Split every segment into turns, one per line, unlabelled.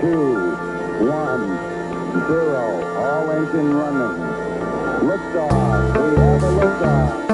two, one, zero. All engine running. Liftoff. We have a liftoff.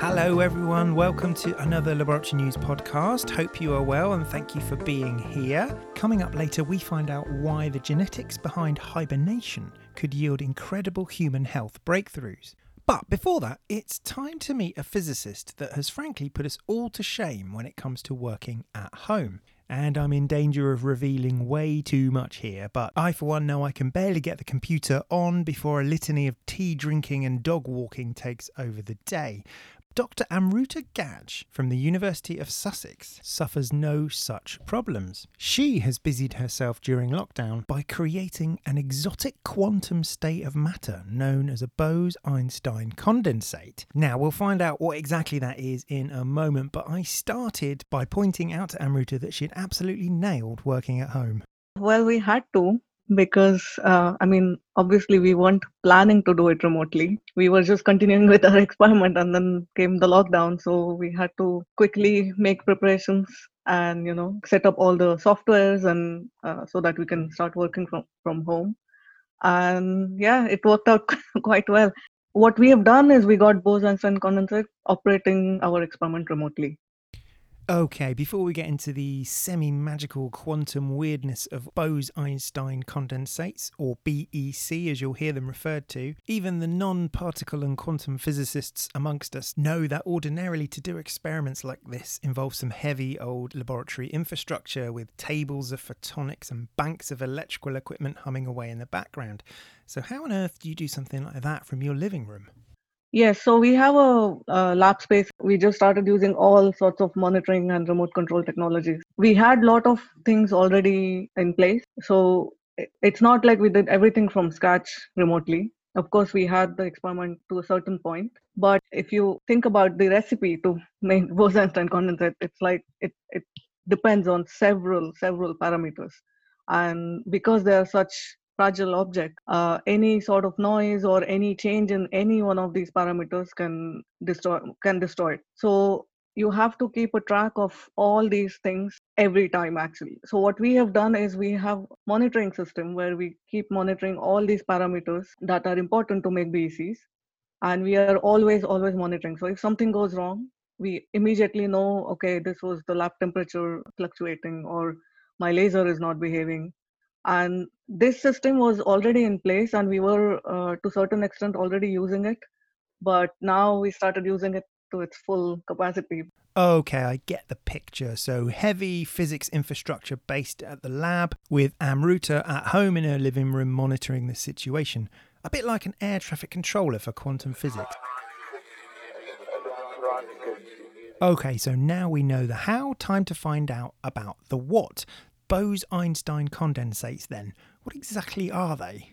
Hello, everyone. Welcome to another Laboratory News podcast. Hope you are well and thank you for being here. Coming up later, we find out why the genetics behind hibernation could yield incredible human health breakthroughs. But before that, it's time to meet a physicist that has frankly put us all to shame when it comes to working at home. And I'm in danger of revealing way too much here, but I for one know I can barely get the computer on before a litany of tea drinking and dog walking takes over the day. Dr. Amruta Gaj from the University of Sussex suffers no such problems. She has busied herself during lockdown by creating an exotic quantum state of matter known as a Bose Einstein condensate. Now, we'll find out what exactly that is in a moment, but I started by pointing out to Amruta that she'd absolutely nailed working at home.
Well, we had to because uh, I mean, obviously, we weren't planning to do it remotely. We were just continuing with our experiment, and then came the lockdown. So we had to quickly make preparations and you know set up all the softwares and uh, so that we can start working from from home. And yeah, it worked out quite well. What we have done is we got Bose-Einstein condensate operating our experiment remotely.
Okay, before we get into the semi magical quantum weirdness of Bose Einstein condensates, or BEC as you'll hear them referred to, even the non particle and quantum physicists amongst us know that ordinarily to do experiments like this involves some heavy old laboratory infrastructure with tables of photonics and banks of electrical equipment humming away in the background. So, how on earth do you do something like that from your living room?
Yes, so we have a, a, lab space. We just started using all sorts of monitoring and remote control technologies. We had lot of things already in place. So it's not like we did everything from scratch remotely. Of course, we had the experiment to a certain point. But if you think about the recipe to make Bose-Einstein condensate, it's like it, it depends on several, several parameters. And because there are such fragile object, uh, any sort of noise or any change in any one of these parameters can destroy can destroy it. So you have to keep a track of all these things every time actually. So what we have done is we have monitoring system where we keep monitoring all these parameters that are important to make BECs and we are always always monitoring. So if something goes wrong we immediately know okay this was the lab temperature fluctuating or my laser is not behaving and this system was already in place and we were uh, to certain extent already using it but now we started using it to its full capacity
Okay, I get the picture. So, heavy physics infrastructure based at the lab, with Amruta at home in her living room monitoring the situation. A bit like an air traffic controller for quantum physics. Okay, so now we know the how, time to find out about the what. Bose Einstein condensates, then, what exactly are they?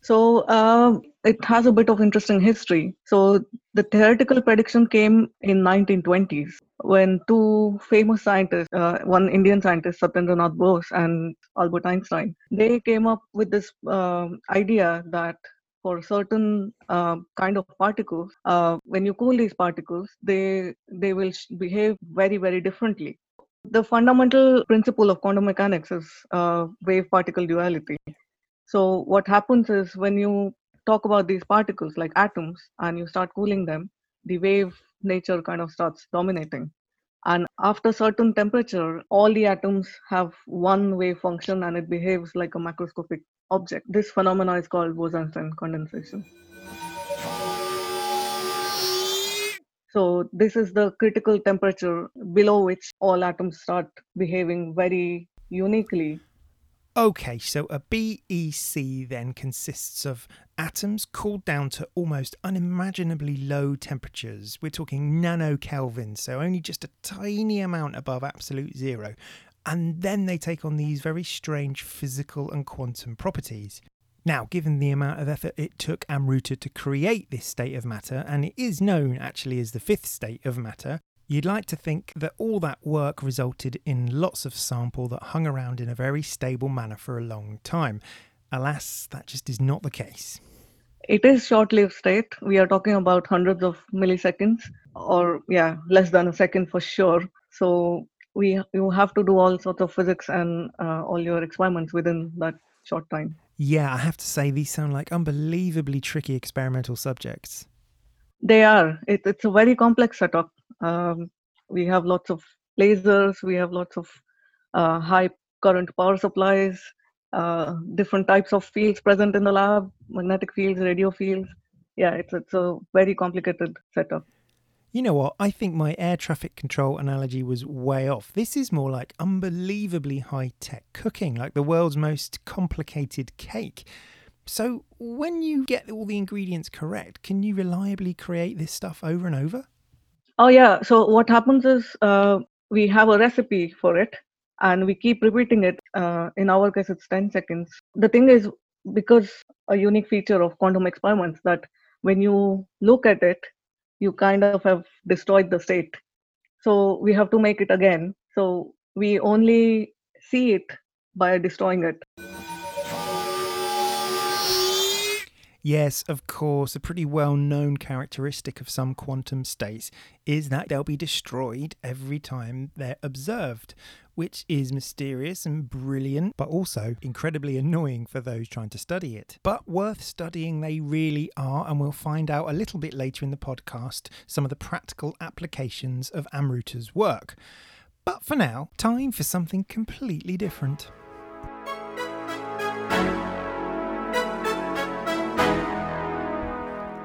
So uh, it has a bit of interesting history. So the theoretical prediction came in 1920s when two famous scientists, uh, one Indian scientist, Satyendranath Bose and Albert Einstein, they came up with this uh, idea that for certain uh, kind of particles, uh, when you cool these particles, they they will behave very very differently. The fundamental principle of quantum mechanics is uh, wave particle duality. So, what happens is when you talk about these particles like atoms and you start cooling them, the wave nature kind of starts dominating. And after certain temperature, all the atoms have one wave function and it behaves like a macroscopic object. This phenomena is called Bose-Einstein condensation. So this is the critical temperature below which all atoms start behaving very uniquely.
Okay, so a BEC then consists of atoms cooled down to almost unimaginably low temperatures. We're talking nanokelvin, so only just a tiny amount above absolute zero. And then they take on these very strange physical and quantum properties. Now, given the amount of effort it took Amruta to create this state of matter, and it is known actually as the fifth state of matter, you'd like to think that all that work resulted in lots of sample that hung around in a very stable manner for a long time. Alas, that just is not the case.
It is short-lived state. We are talking about hundreds of milliseconds, or yeah, less than a second for sure. So we you have to do all sorts of physics and uh, all your experiments within that short time.
Yeah, I have to say these sound like unbelievably tricky experimental subjects.
They are. It, it's a very complex setup. Um, we have lots of lasers. We have lots of uh, high current power supplies. Uh, different types of fields present in the lab: magnetic fields, radio fields. Yeah, it's it's a very complicated setup.
You know what? I think my air traffic control analogy was way off. This is more like unbelievably high tech cooking, like the world's most complicated cake. So, when you get all the ingredients correct, can you reliably create this stuff over and over?
Oh, yeah. So, what happens is uh, we have a recipe for it and we keep repeating it. Uh, in our case, it's 10 seconds. The thing is, because a unique feature of quantum experiments that when you look at it, you kind of have destroyed the state. So we have to make it again. So we only see it by destroying it.
Yes, of course, a pretty well known characteristic of some quantum states is that they'll be destroyed every time they're observed, which is mysterious and brilliant, but also incredibly annoying for those trying to study it. But worth studying they really are, and we'll find out a little bit later in the podcast some of the practical applications of Amruta's work. But for now, time for something completely different.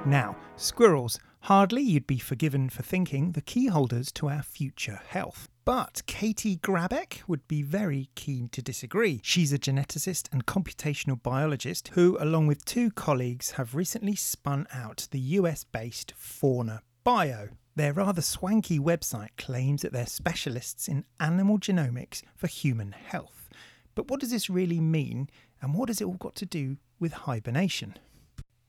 Now, squirrels, hardly you'd be forgiven for thinking the key holders to our future health. But Katie Grabek would be very keen to disagree. She's a geneticist and computational biologist who, along with two colleagues, have recently spun out the US based Fauna Bio. Their rather swanky website claims that they're specialists in animal genomics for human health. But what does this really mean, and what has it all got to do with hibernation?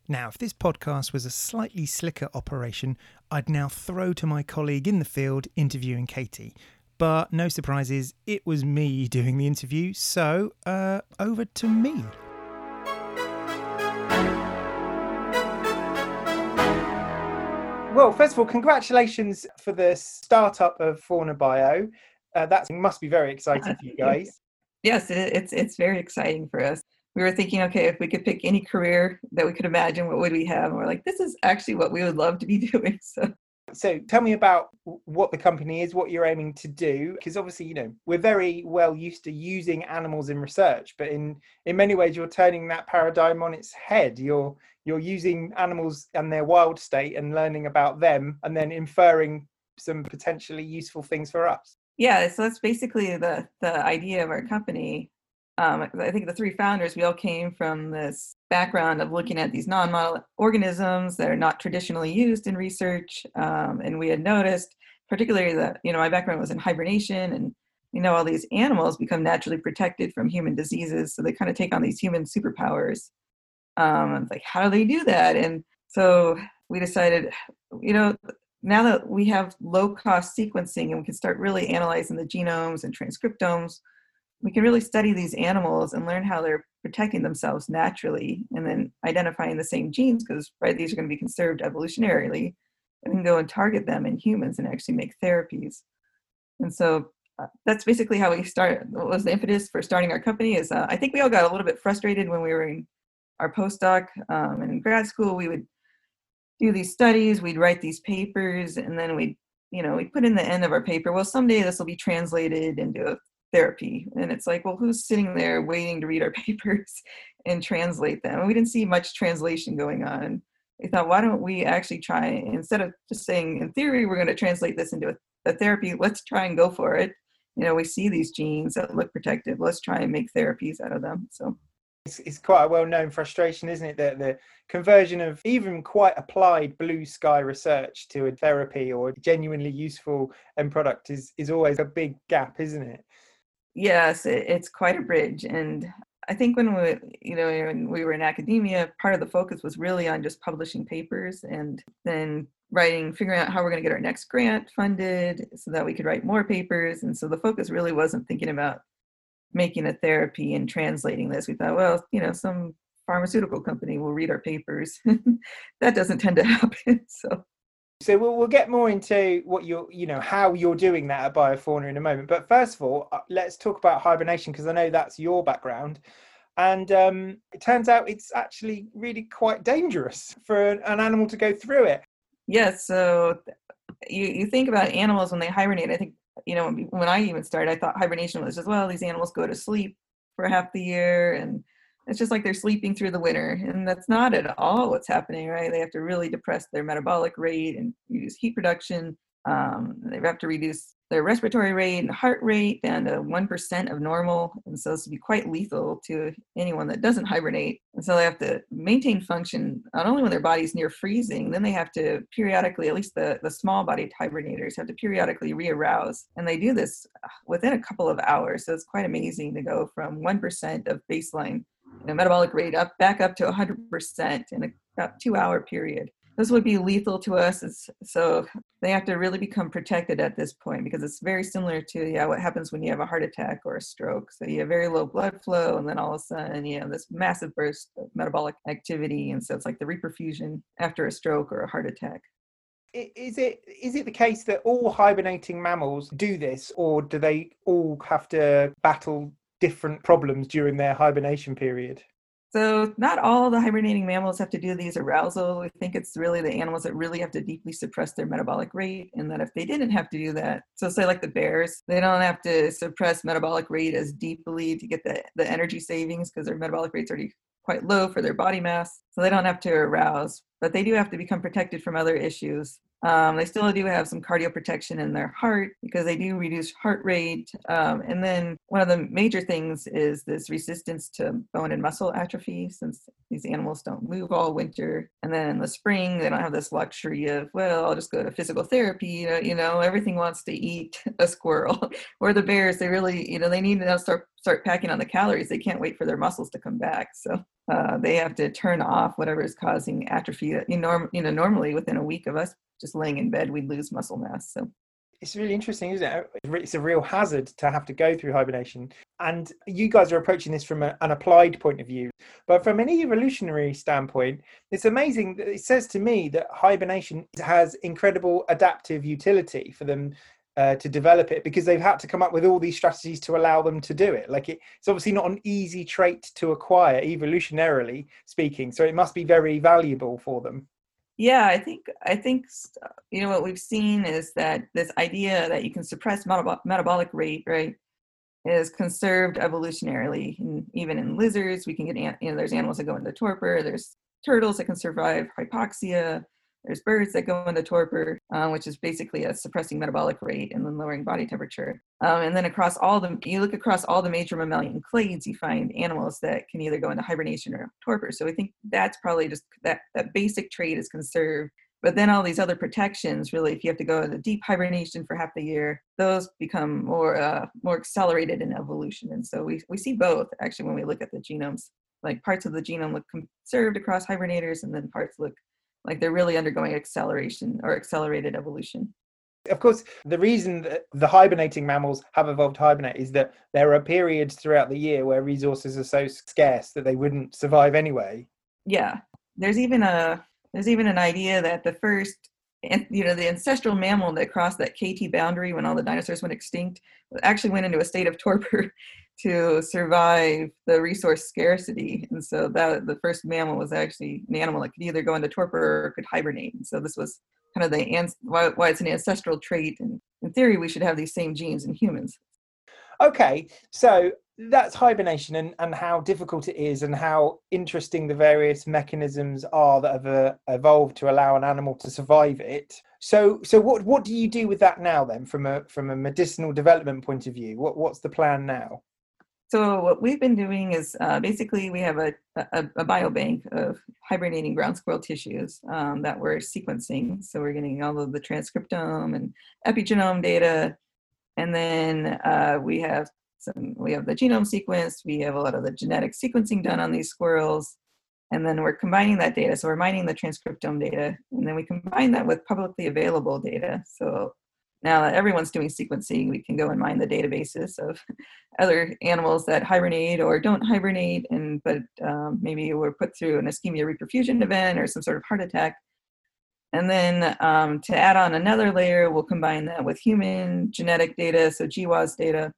Now, if this podcast was a slightly slicker operation, I'd now throw to my colleague in the field interviewing Katie. But no surprises, it was me doing the interview, so uh, over to me. Well, first of all, congratulations for the startup of Fauna Bio. Uh, that must be very exciting for you guys.
Yes, it's it's very exciting for us. We were thinking, okay, if we could pick any career that we could imagine, what would we have? And we're like, this is actually what we would love to be doing. So
so tell me about what the company is what you're aiming to do because obviously you know we're very well used to using animals in research but in in many ways you're turning that paradigm on its head. You're you're using animals and their wild state and learning about them and then inferring some potentially useful things for us.
Yeah so that's basically the the idea of our company um, I think the three founders, we all came from this background of looking at these non-model organisms that are not traditionally used in research. Um, and we had noticed, particularly that, you know, my background was in hibernation and, you know, all these animals become naturally protected from human diseases. So they kind of take on these human superpowers. Um, like, how do they do that? And so we decided, you know, now that we have low cost sequencing and we can start really analyzing the genomes and transcriptomes, we can really study these animals and learn how they're protecting themselves naturally and then identifying the same genes because right these are going to be conserved evolutionarily. And can go and target them in humans and actually make therapies. And so uh, that's basically how we start what was the impetus for starting our company is uh, i think we all got a little bit frustrated when we were in our postdoc um, and in grad school. We would do these studies we'd write these papers and then we'd you know we put in the end of our paper well someday this will be translated into a therapy. And it's like, well, who's sitting there waiting to read our papers and translate them? And we didn't see much translation going on. We thought, why don't we actually try, instead of just saying, in theory, we're going to translate this into a, a therapy, let's try and go for it. You know, we see these genes that look protective. Let's try and make therapies out of them. So
it's, it's quite a well-known frustration, isn't it? That the conversion of even quite applied blue sky research to a therapy or genuinely useful end product is is always a big gap, isn't it?
Yes it, it's quite a bridge and i think when we you know when we were in academia part of the focus was really on just publishing papers and then writing figuring out how we're going to get our next grant funded so that we could write more papers and so the focus really wasn't thinking about making a therapy and translating this. We thought well you know some pharmaceutical company will read our papers. That doesn't tend to happen so
So we'll, we'll get more into what you're, you know, how you're doing that at Biofauna in a moment. But first of all, uh, let's talk about hibernation because I know that's your background. And um, it turns out it's actually really quite dangerous for an animal to go through it.
Yes. So you, you think about animals when they hibernate. I think, you know, when I even started, I thought hibernation was as well, these animals go to sleep for half the year and it's just like they're sleeping through the winter and that's not at all what's happening right? They have to really depress their metabolic rate and use heat production. Um, they have to reduce their respiratory rate and heart rate down to 1% of normal and so this would be quite lethal to anyone that doesn't hibernate. And so they have to maintain function not only when their body's near freezing then they have to periodically at least the, the small bodied hibernators have to periodically re-arouse. And they do this uh, within a couple of hours so it's quite amazing to go from 1% of baseline know, metabolic rate up back up to 100% in a about two hour period. This would be lethal to us. It's, so they have to really become protected at this point because it's very similar to yeah what happens when you have a heart attack or a stroke. So you have very low blood flow, and then all of a sudden you have this massive burst of metabolic activity, and so it's like the reperfusion after a stroke or a heart attack.
Is it is it the case that all hibernating mammals do this, or do they all have to battle different problems during their hibernation period?
So, not all the hibernating mammals have to do these arousal. We think it's really the animals that really have to deeply suppress their metabolic rate. And that if they didn't have to do that, so say like the bears, they don't have to suppress metabolic rate as deeply to get the, the energy savings because their metabolic rate's already quite low for their body mass. So, they don't have to arouse, but they do have to become protected from other issues. Um, they still do have some cardioprotection in their heart because they do reduce heart rate. Um, and then one of the major things is this resistance to bone and muscle atrophy since these animals don't move all winter. And then in the spring, they don't have this luxury of, well, I'll just go to physical therapy. You know, you know everything wants to eat a squirrel. or the bears, they really, you know, they need to start start packing on the calories. They can't wait for their muscles to come back. So uh, they have to turn off whatever is causing atrophy. You know, you know, normally within a week of us just laying in bed, we'd lose muscle mass. So
it's really interesting, isn't it? It's a real hazard to have to go through hibernation. And you guys are approaching this from a, an applied point of view. But from an evolutionary standpoint, it's amazing it says to me that hibernation has incredible adaptive utility for them uh, to develop it because they've had to come up with all these strategies to allow them to do it. Like it, it's obviously not an easy trait to acquire, evolutionarily speaking. So it must be very valuable for them
yeah i think i think you know what we've seen is that this idea that you can suppress metab- metabolic rate right is conserved evolutionarily and even in lizards we can get you know there's animals that go into torpor there's turtles that can survive hypoxia there's birds that go into torpor, um, which is basically a suppressing metabolic rate and then lowering body temperature. Um, and then across all the, you look across all the major mammalian clades, you find animals that can either go into hibernation or torpor. So I think that's probably just that, that basic trait is conserved. But then all these other protections, really, if you have to go into deep hibernation for half the year, those become more uh, more accelerated in evolution. And so we, we see both actually when we look at the genomes. Like parts of the genome look conserved across hibernators, and then parts look like they're really undergoing acceleration or accelerated evolution.
Of course, the reason that the hibernating mammals have evolved hibernate is that there are periods throughout the year where resources are so scarce that they wouldn't survive anyway.
Yeah, there's even a there's even an idea that the first you know the ancestral mammal that crossed that KT boundary when all the dinosaurs went extinct actually went into a state of torpor to survive the resource scarcity. And so that the first mammal was actually an animal that could either go into torpor or could hibernate. And so this was kind of the why, why it's an ancestral trait. And in theory, we should have these same genes in humans.
Okay, so that's hibernation and, and how difficult it is and how interesting the various mechanisms are that have uh, evolved to allow an animal to survive it. So so what what do you do with that now then from a from a medicinal development point of view? What what's the plan now?
So what we've been doing is uh, basically we have a, a, a, biobank of hibernating ground squirrel tissues um, that we're sequencing. So we're getting all of the transcriptome and epigenome data, and then uh, we have some we have the genome sequence. We have a lot of the genetic sequencing done on these squirrels, and then we're combining that data. So we're mining the transcriptome data, and then we combine that with publicly available data. So now that everyone's doing sequencing, we can go and mine the databases of other animals that hibernate or don't hibernate, and but um, maybe were put through an ischemia reperfusion event or some sort of heart attack. And then um, to add on another layer, we'll combine that with human genetic data, so GWAS data.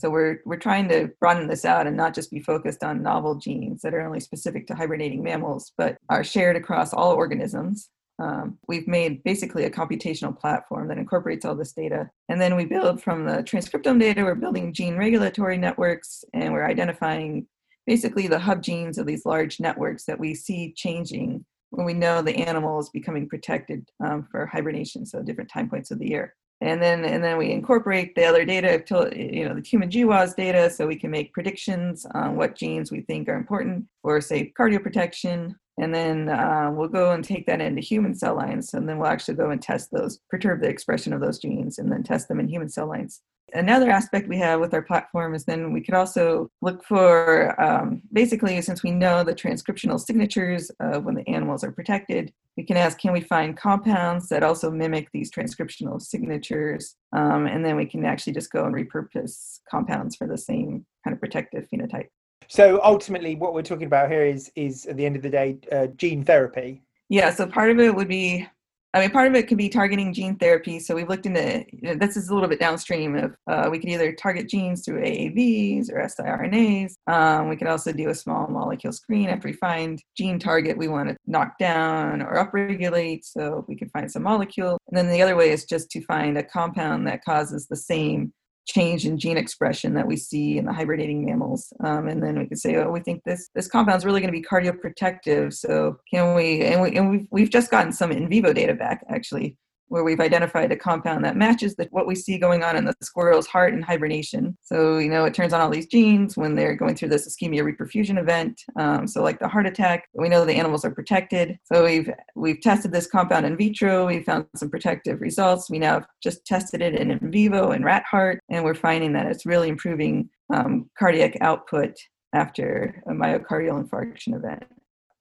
So we're, we're trying to broaden this out and not just be focused on novel genes that are only specific to hibernating mammals, but are shared across all organisms. Um, we've made basically a computational platform that incorporates all this data. And then we build from the transcriptome data, we're building gene regulatory networks, and we're identifying basically the hub genes of these large networks that we see changing when we know the animal is becoming protected um, for hibernation, so different time points of the year. And then, and then we incorporate the other data, you know, the human GWAS data, so we can make predictions on what genes we think are important for, say, cardioprotection. And then uh, we'll go and take that into human cell lines, and then we'll actually go and test those, perturb the expression of those genes, and then test them in human cell lines another aspect we have with our platform is then we could also look for um, basically since we know the transcriptional signatures of when the animals are protected we can ask can we find compounds that also mimic these transcriptional signatures? Um, and then we can actually just go and repurpose compounds for the same kind of protective phenotype.
So ultimately what we're talking about here is is at the end of the day uh, gene therapy.
Yeah so part of it would be I mean, part of it could be targeting gene therapy. So we've looked into you know, this is a little bit downstream of uh, we could either target genes through AAVs or siRNAs. Um, we could also do a small molecule screen after we find gene target we want to knock down or upregulate. So we can find some molecule. And then the other way is just to find a compound that causes the same change in gene expression that we see in the hibernating mammals. Um, and then we can say, oh, we think this this compound is really going to be cardioprotective. So can we? And we and we've we've just gotten some in vivo data back actually where we've identified a compound that matches the, what we see going on in the squirrel's heart in hibernation. So, you know, it turns on all these genes when they're going through this ischemia reperfusion event. Um, so, like the heart attack, we know the animals are protected. So, we've we've tested this compound in vitro. We found some protective results. We now have just tested it in, in vivo in rat heart, and we're finding that it's really improving um, cardiac output after a myocardial infarction event.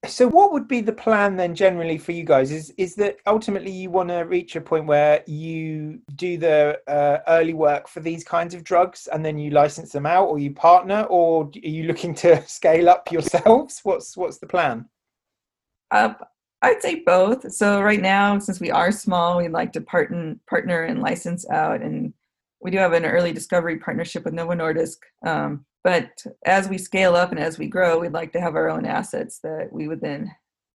So, what would be the plan then, generally, for you guys? Is is that ultimately you want to reach a point where you do the uh, early work for these kinds of drugs, and then you license them out, or you partner, or are you looking to scale up yourselves? What's what's the plan?
Uh, I'd say both. So right now, since we are small, we'd like to partner partner and license out, and we do have an early discovery partnership with Novo Nordisk. Um, but as we scale up and as we grow, we'd like to have our own assets that we would then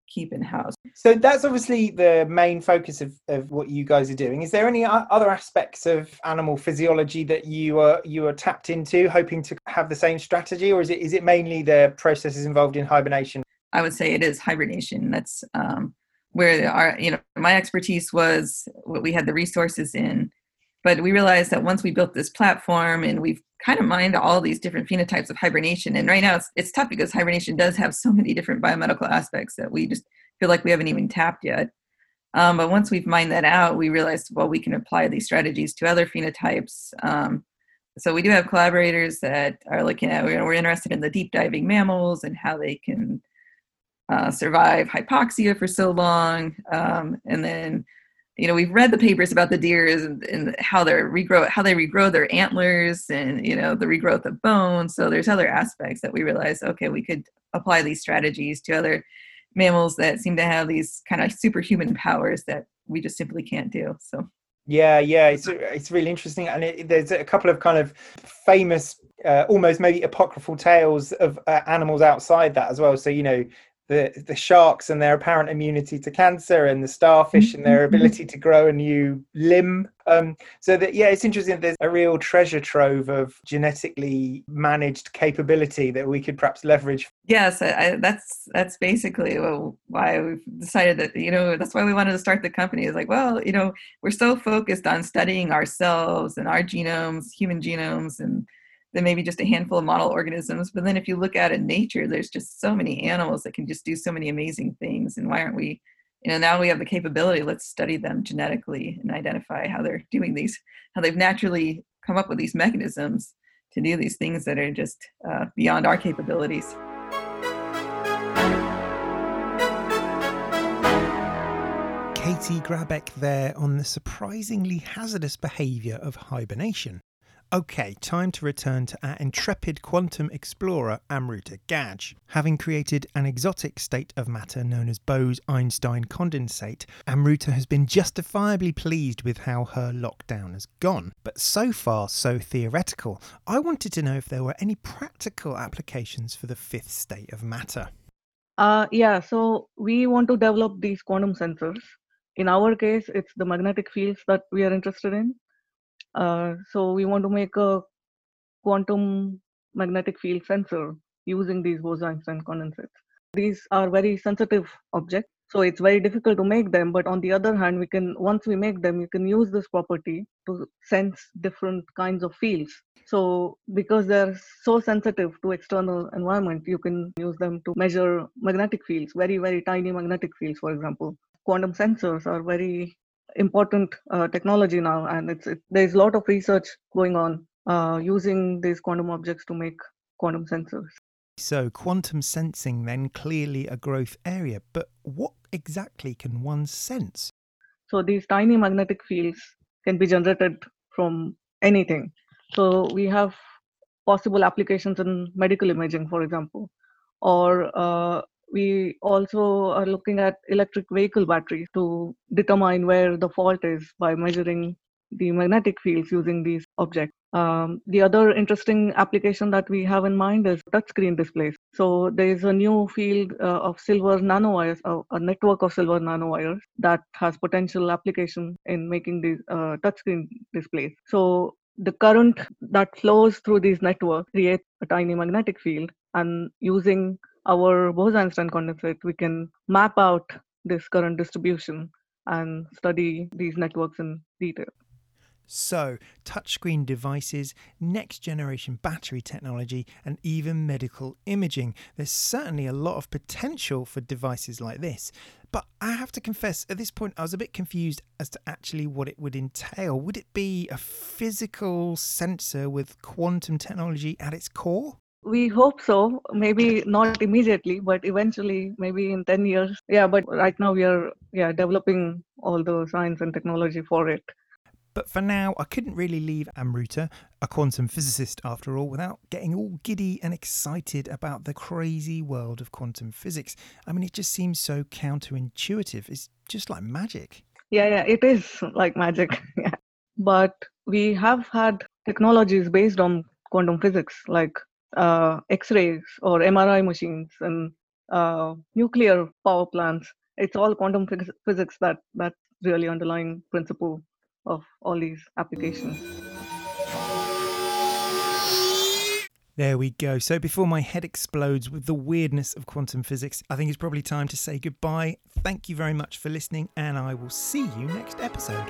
keep in house.
So that's obviously the main focus of, of what you guys are doing. Is there any other aspects of animal physiology that you are you are tapped into, hoping to have the same strategy, or is it is it mainly the processes involved in hibernation?
I would say it is hibernation. That's um, where our you know my expertise was what we had the resources in but we realized that once we built this platform and we've kind of mined all these different phenotypes of hibernation, and right now it's, it's tough because hibernation does have so many different biomedical aspects that we just feel like we haven't even tapped yet. Um, but once we've mined that out, we realized, well, we can apply these strategies to other phenotypes. Um, so we do have collaborators that are looking at, we're, we're interested in the deep diving mammals and how they can uh, survive hypoxia for so long. Um, and then you know we've read the papers about the deers and, and, how they regrow how they regrow their antlers and you know the regrowth of bone so there's other aspects that we realize okay we could apply these strategies to other mammals that seem to have these kind of superhuman powers that we just simply can't do so.
Yeah yeah it's it's really interesting. And it, there's a couple of kind of famous uh, almost maybe apocryphal tales of uh, animals outside that as well. So you know the the sharks and their apparent immunity to cancer and the starfish and their mm-hmm. ability to grow a new limb. Um, so that yeah it's interesting there's a real treasure trove of genetically managed capability that we could perhaps leverage.
Yes I, that's that's basically why we've decided that you know that's why we wanted to start the company. Is like well you know we're so focused on studying ourselves and our genomes human genomes and than maybe just a handful of model organisms. But then if you look at in nature, there's just so many animals that can just do so many amazing things. And why aren't we, you know, now we have the capability, let's study them genetically and identify how they're doing these, how they've naturally come up with these mechanisms to do these things that are just uh, beyond our capabilities.
Katie Grabek there on the surprisingly hazardous behaviour of hibernation. Okay, time to return to our intrepid quantum explorer Amruta Gaj. Having created an exotic state of matter known as Bose-Einstein condensate, Amruta has been justifiably pleased with how her lockdown has gone. But so far, so theoretical. I wanted to know if there were any practical applications for the fifth state of matter.
Uh, yeah, so we want to develop these quantum sensors. In our case, it's the magnetic fields that we are interested in. Uh, so we want to make a quantum magnetic field sensor using these Bose-Einstein condensates. These are very sensitive objects, so it's very difficult to make them. But on the other hand, we can once we make them, you can use this property to sense different kinds of fields. So because they're so sensitive to external environment, you can use them to measure magnetic fields, very very tiny magnetic fields, for example. Quantum sensors are very important uh, technology now, and it's it, there's a lot of research going on uh, using these quantum objects to make quantum sensors.
So, quantum sensing then clearly a growth area, but what exactly can one sense?
So, these tiny magnetic fields can be generated from anything. So, we have possible applications in medical imaging, for example, or uh, we also are looking at electric vehicle batteries to determine where the fault is by measuring the magnetic fields using these objects. Um, the other interesting application that we have in mind is touchscreen displays. So there is a new field uh, of silver nanowires, uh, a network of silver nanowires that has potential application in making these uh, touchscreen displays. So the current that flows through these networks creates a tiny magnetic field, and using our Bose-Einstein condensate, we can map out this current distribution and study these networks in detail.
So, touchscreen devices, next generation battery technology, and even medical imaging. There's certainly a lot of potential for devices like this. But I have to confess, at this point, I was a bit confused as to actually what it would entail. Would it be a physical sensor with quantum technology at its core?
We hope so maybe not immediately but eventually maybe in 10 years yeah but right now we are yeah developing all the science and technology for it
but for now, I couldn't really leave Amruta, a quantum physicist after all, without getting all giddy and excited about the crazy world of quantum physics. I mean, it just seems so counterintuitive. It's just like magic.
Yeah, yeah, it is like magic. yeah. But we have had technologies based on quantum physics, like uh, X-rays or MRI machines and uh, nuclear power plants. It's all quantum phys- physics that that's really underlying principle of all these applications.
There we go. So before my head explodes with the weirdness of quantum physics, I think it's probably time to say goodbye. Thank you very much for listening, and I will see you next episode.